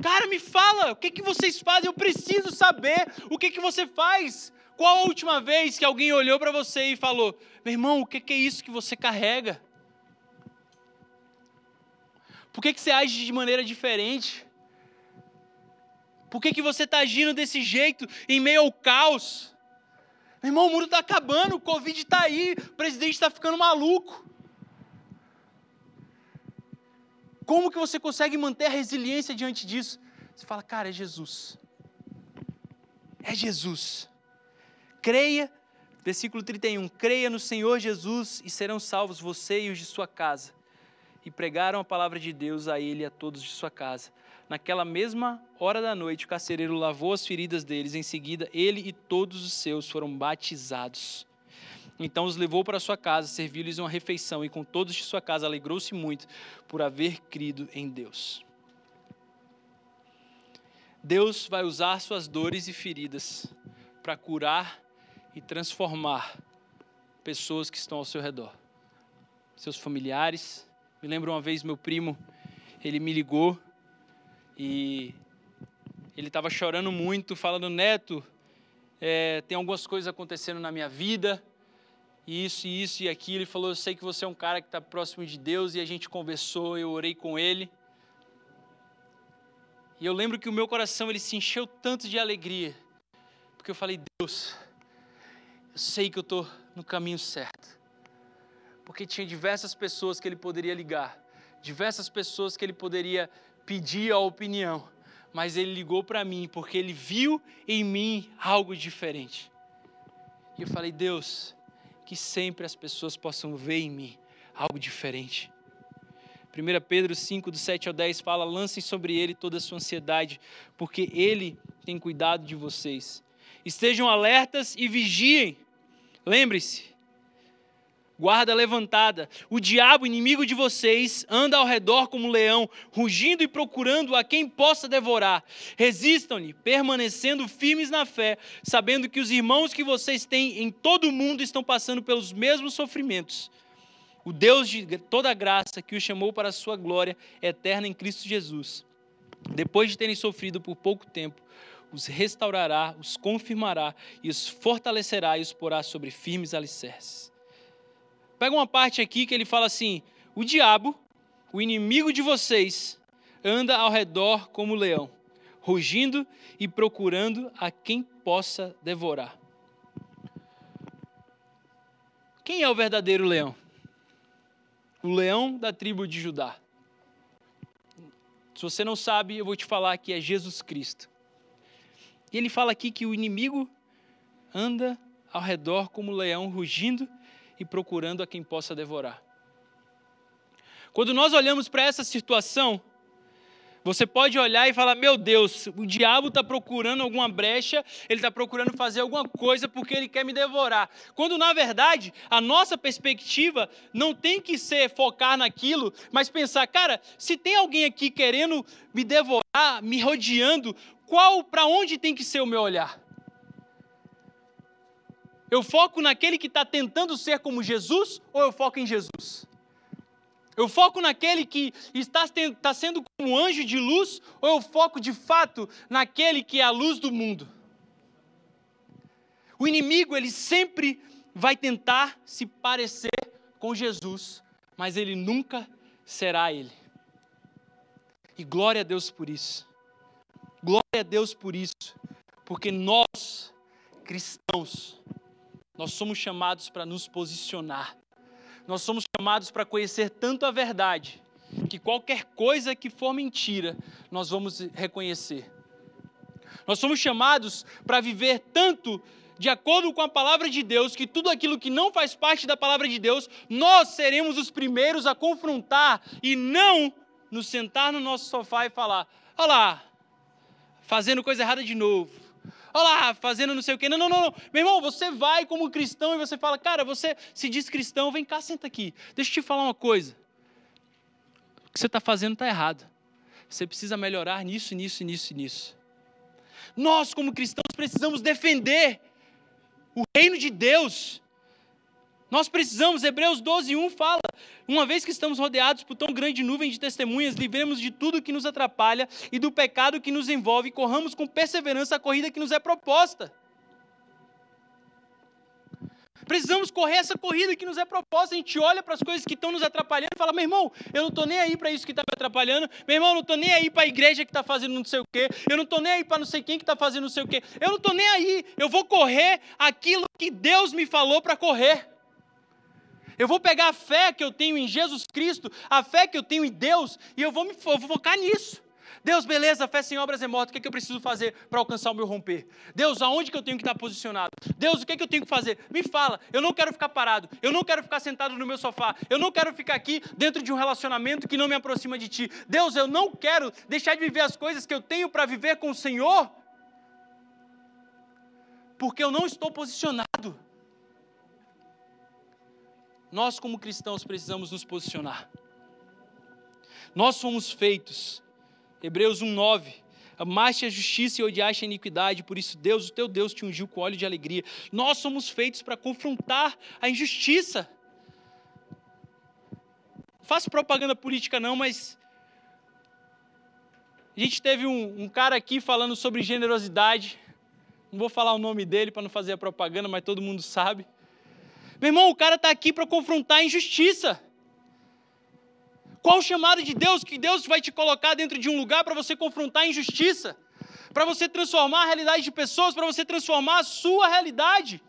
Cara, me fala, o que, que vocês fazem? Eu preciso saber o que, que você faz. Qual a última vez que alguém olhou para você e falou: Meu irmão, o que, que é isso que você carrega? Por que, que você age de maneira diferente? Por que, que você está agindo desse jeito em meio ao caos? Meu irmão, o mundo está acabando, o Covid está aí, o presidente está ficando maluco. Como que você consegue manter a resiliência diante disso? Você fala, cara, é Jesus. É Jesus. Creia, versículo 31, creia no Senhor Jesus e serão salvos você e os de sua casa. E pregaram a palavra de Deus a ele e a todos de sua casa. Naquela mesma hora da noite, o carcereiro lavou as feridas deles. Em seguida, ele e todos os seus foram batizados. Então os levou para sua casa, serviu-lhes uma refeição, e com todos de sua casa alegrou-se muito por haver crido em Deus. Deus vai usar suas dores e feridas para curar e transformar pessoas que estão ao seu redor, seus familiares. Me lembro uma vez meu primo, ele me ligou e ele estava chorando muito, falando: Neto, é, tem algumas coisas acontecendo na minha vida isso, isso e aquilo. Ele falou: Eu sei que você é um cara que está próximo de Deus. E a gente conversou, eu orei com ele. E eu lembro que o meu coração ele se encheu tanto de alegria, porque eu falei: Deus, eu sei que eu estou no caminho certo. Porque tinha diversas pessoas que ele poderia ligar, diversas pessoas que ele poderia pedir a opinião, mas ele ligou para mim porque ele viu em mim algo diferente. E eu falei, Deus, que sempre as pessoas possam ver em mim algo diferente. 1 Pedro 5, do 7 ao 10 fala: lancem sobre ele toda a sua ansiedade, porque ele tem cuidado de vocês. Estejam alertas e vigiem. Lembre-se, guarda levantada. O diabo, inimigo de vocês, anda ao redor como um leão, rugindo e procurando a quem possa devorar. Resistam-lhe, permanecendo firmes na fé, sabendo que os irmãos que vocês têm em todo o mundo estão passando pelos mesmos sofrimentos. O Deus de toda graça que os chamou para a sua glória eterna em Cristo Jesus, depois de terem sofrido por pouco tempo, os restaurará, os confirmará e os fortalecerá e os porá sobre firmes alicerces. Pega uma parte aqui que ele fala assim: o diabo, o inimigo de vocês, anda ao redor como leão, rugindo e procurando a quem possa devorar. Quem é o verdadeiro leão? O leão da tribo de Judá. Se você não sabe, eu vou te falar que é Jesus Cristo. E ele fala aqui que o inimigo anda ao redor como leão rugindo e procurando a quem possa devorar. Quando nós olhamos para essa situação, você pode olhar e falar: meu Deus, o diabo está procurando alguma brecha, ele está procurando fazer alguma coisa porque ele quer me devorar. Quando na verdade a nossa perspectiva não tem que ser focar naquilo, mas pensar: cara, se tem alguém aqui querendo me devorar, me rodeando, qual, para onde tem que ser o meu olhar? Eu foco naquele que está tentando ser como Jesus ou eu foco em Jesus? Eu foco naquele que está, está sendo como um anjo de luz ou eu foco de fato naquele que é a luz do mundo? O inimigo, ele sempre vai tentar se parecer com Jesus, mas ele nunca será ele. E glória a Deus por isso. Glória a Deus por isso, porque nós, cristãos, nós somos chamados para nos posicionar. Nós somos chamados para conhecer tanto a verdade, que qualquer coisa que for mentira, nós vamos reconhecer. Nós somos chamados para viver tanto de acordo com a palavra de Deus, que tudo aquilo que não faz parte da palavra de Deus, nós seremos os primeiros a confrontar e não nos sentar no nosso sofá e falar: olha lá, fazendo coisa errada de novo. Olha lá, fazendo não sei o quê. Não, não, não, não. Meu irmão, você vai como cristão e você fala, cara, você se diz cristão, vem cá, senta aqui. Deixa eu te falar uma coisa. O que você está fazendo está errado. Você precisa melhorar nisso, nisso, nisso nisso. Nós, como cristãos, precisamos defender o reino de Deus nós precisamos, Hebreus 12, 1 fala: uma vez que estamos rodeados por tão grande nuvem de testemunhas, livremos de tudo que nos atrapalha e do pecado que nos envolve, e corramos com perseverança a corrida que nos é proposta. Precisamos correr essa corrida que nos é proposta. A gente olha para as coisas que estão nos atrapalhando e fala: meu irmão, eu não estou nem aí para isso que está me atrapalhando. Meu irmão, eu não estou nem aí para a igreja que está fazendo não sei o quê. Eu não estou nem aí para não sei quem que está fazendo não sei o quê. Eu não estou nem aí. Eu vou correr aquilo que Deus me falou para correr. Eu vou pegar a fé que eu tenho em Jesus Cristo, a fé que eu tenho em Deus, e eu vou me eu vou focar nisso. Deus, beleza, fé sem obras é morta, o que, é que eu preciso fazer para alcançar o meu romper? Deus, aonde que eu tenho que estar posicionado? Deus, o que, é que eu tenho que fazer? Me fala, eu não quero ficar parado, eu não quero ficar sentado no meu sofá, eu não quero ficar aqui dentro de um relacionamento que não me aproxima de Ti. Deus, eu não quero deixar de viver as coisas que eu tenho para viver com o Senhor, porque eu não estou posicionado. Nós, como cristãos, precisamos nos posicionar. Nós fomos feitos, Hebreus 1,9. Amaste a justiça e odiaste a iniquidade, por isso Deus, o teu Deus, te ungiu com óleo de alegria. Nós somos feitos para confrontar a injustiça. Não faço propaganda política, não, mas. A gente teve um, um cara aqui falando sobre generosidade. Não vou falar o nome dele para não fazer a propaganda, mas todo mundo sabe. Meu irmão, o cara está aqui para confrontar a injustiça. Qual o chamado de Deus que Deus vai te colocar dentro de um lugar para você confrontar a injustiça? Para você transformar a realidade de pessoas, para você transformar a sua realidade.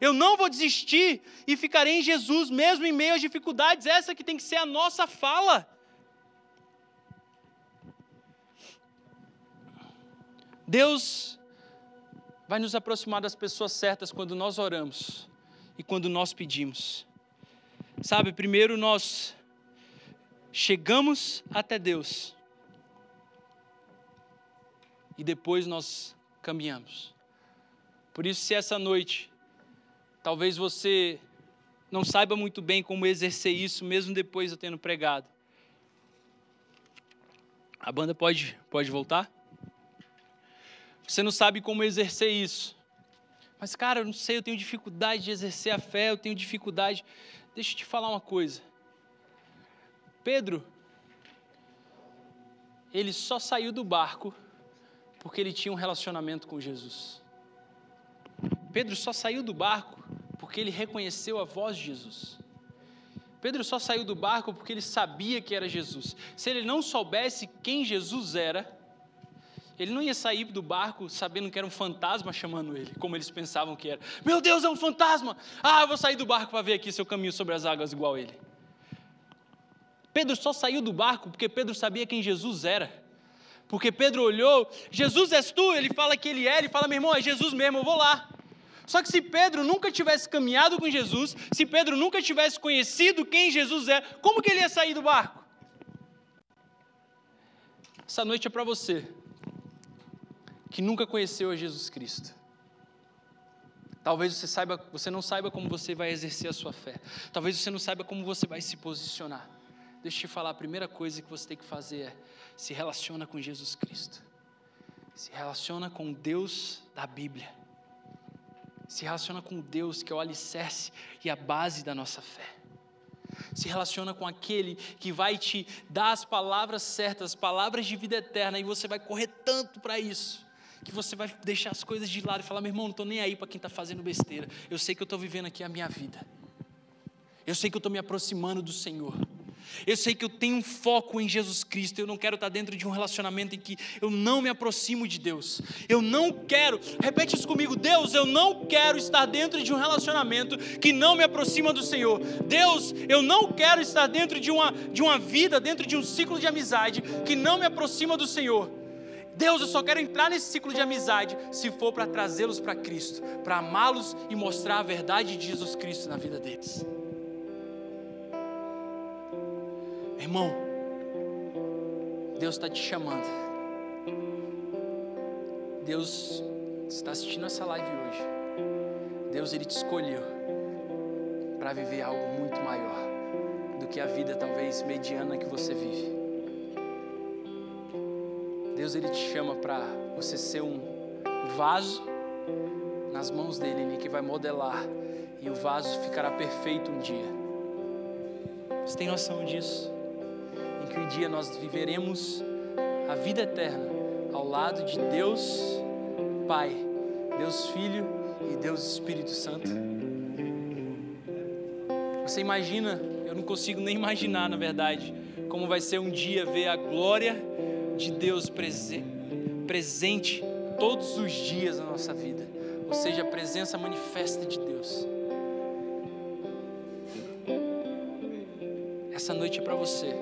Eu não vou desistir e ficarei em Jesus, mesmo em meio às dificuldades. Essa que tem que ser a nossa fala. Deus vai nos aproximar das pessoas certas quando nós oramos e quando nós pedimos. Sabe, primeiro nós chegamos até Deus e depois nós caminhamos. Por isso, se essa noite talvez você não saiba muito bem como exercer isso, mesmo depois de eu tendo pregado, a banda pode, pode voltar? Você não sabe como exercer isso. Mas, cara, eu não sei, eu tenho dificuldade de exercer a fé, eu tenho dificuldade. Deixa eu te falar uma coisa. Pedro, ele só saiu do barco porque ele tinha um relacionamento com Jesus. Pedro só saiu do barco porque ele reconheceu a voz de Jesus. Pedro só saiu do barco porque ele sabia que era Jesus. Se ele não soubesse quem Jesus era, ele não ia sair do barco sabendo que era um fantasma chamando ele, como eles pensavam que era. Meu Deus, é um fantasma! Ah, eu vou sair do barco para ver aqui seu caminho sobre as águas igual ele. Pedro só saiu do barco porque Pedro sabia quem Jesus era. Porque Pedro olhou, Jesus és tu, ele fala que ele é, ele fala, meu irmão, é Jesus mesmo, eu vou lá. Só que se Pedro nunca tivesse caminhado com Jesus, se Pedro nunca tivesse conhecido quem Jesus é, como que ele ia sair do barco? Essa noite é para você que nunca conheceu a Jesus Cristo. Talvez você saiba, você não saiba como você vai exercer a sua fé. Talvez você não saiba como você vai se posicionar. Deixa eu te falar, a primeira coisa que você tem que fazer é se relaciona com Jesus Cristo. Se relaciona com Deus da Bíblia. Se relaciona com Deus que é o alicerce e a base da nossa fé. Se relaciona com aquele que vai te dar as palavras certas, as palavras de vida eterna, e você vai correr tanto para isso que você vai deixar as coisas de lado e falar: meu irmão, não estou nem aí para quem está fazendo besteira. Eu sei que eu estou vivendo aqui a minha vida. Eu sei que eu estou me aproximando do Senhor. Eu sei que eu tenho um foco em Jesus Cristo. Eu não quero estar dentro de um relacionamento em que eu não me aproximo de Deus. Eu não quero, repete isso comigo, Deus, eu não quero estar dentro de um relacionamento que não me aproxima do Senhor. Deus, eu não quero estar dentro de uma, de uma vida, dentro de um ciclo de amizade que não me aproxima do Senhor. Deus, eu só quero entrar nesse ciclo de amizade se for para trazê-los para Cristo, para amá-los e mostrar a verdade de Jesus Cristo na vida deles. Irmão, Deus está te chamando. Deus está assistindo essa live hoje. Deus ele te escolheu para viver algo muito maior do que a vida talvez mediana que você vive. Deus ele te chama para você ser um vaso nas mãos dele, ele que vai modelar e o vaso ficará perfeito um dia. Você tem noção disso? que um dia nós viveremos a vida eterna ao lado de Deus Pai, Deus Filho e Deus Espírito Santo. Você imagina, eu não consigo nem imaginar, na verdade, como vai ser um dia ver a glória de Deus prese presente todos os dias na nossa vida, ou seja, a presença manifesta de Deus. Essa noite é para você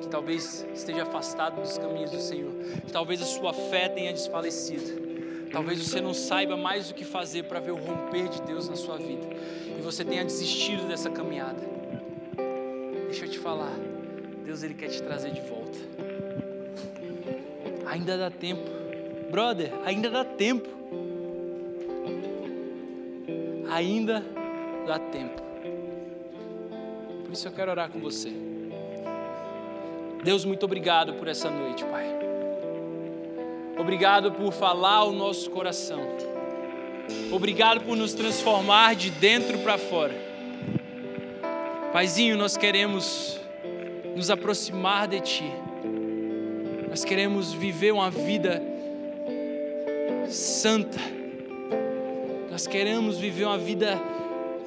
que talvez esteja afastado dos caminhos do Senhor, que talvez a sua fé tenha desfalecido, talvez você não saiba mais o que fazer para ver o romper de Deus na sua vida e você tenha desistido dessa caminhada. Deixa eu te falar, Deus ele quer te trazer de volta. Ainda dá tempo, brother, ainda dá tempo. Ainda dá tempo. Por isso eu quero orar com você. Deus, muito obrigado por essa noite, Pai. Obrigado por falar o nosso coração. Obrigado por nos transformar de dentro para fora. Paizinho, nós queremos nos aproximar de Ti. Nós queremos viver uma vida santa. Nós queremos viver uma vida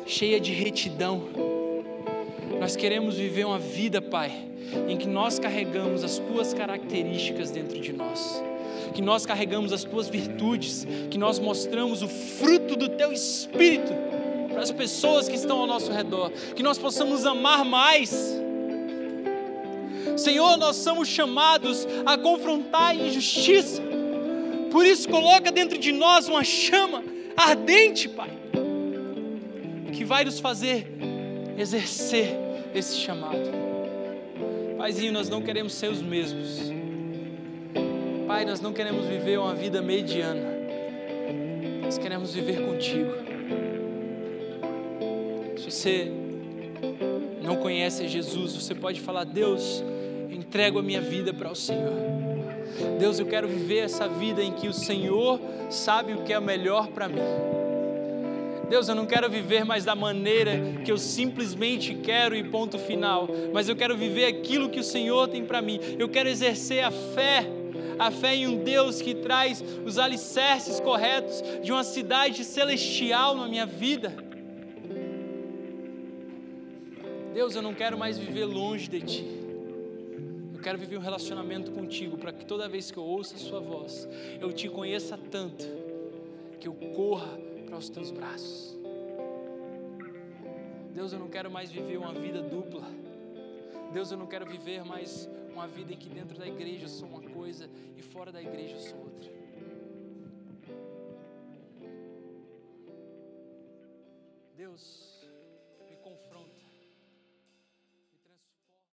cheia de retidão. Nós queremos viver uma vida, Pai, em que nós carregamos as tuas características dentro de nós, que nós carregamos as tuas virtudes, que nós mostramos o fruto do teu espírito para as pessoas que estão ao nosso redor, que nós possamos amar mais. Senhor, nós somos chamados a confrontar a injustiça, Por isso, coloca dentro de nós uma chama ardente, Pai, que vai nos fazer exercer esse chamado. Paizinho, nós não queremos ser os mesmos. Pai, nós não queremos viver uma vida mediana. Nós queremos viver contigo. Se você não conhece Jesus, você pode falar: Deus, eu entrego a minha vida para o Senhor. Deus, eu quero viver essa vida em que o Senhor sabe o que é melhor para mim. Deus, eu não quero viver mais da maneira que eu simplesmente quero e ponto final, mas eu quero viver aquilo que o Senhor tem para mim. Eu quero exercer a fé, a fé em um Deus que traz os alicerces corretos de uma cidade celestial na minha vida. Deus, eu não quero mais viver longe de Ti. Eu quero viver um relacionamento contigo para que toda vez que eu ouça a Sua voz, eu te conheça tanto que eu corra para os teus braços. Deus, eu não quero mais viver uma vida dupla. Deus, eu não quero viver mais uma vida em que dentro da igreja eu sou uma coisa e fora da igreja eu sou outra. Deus,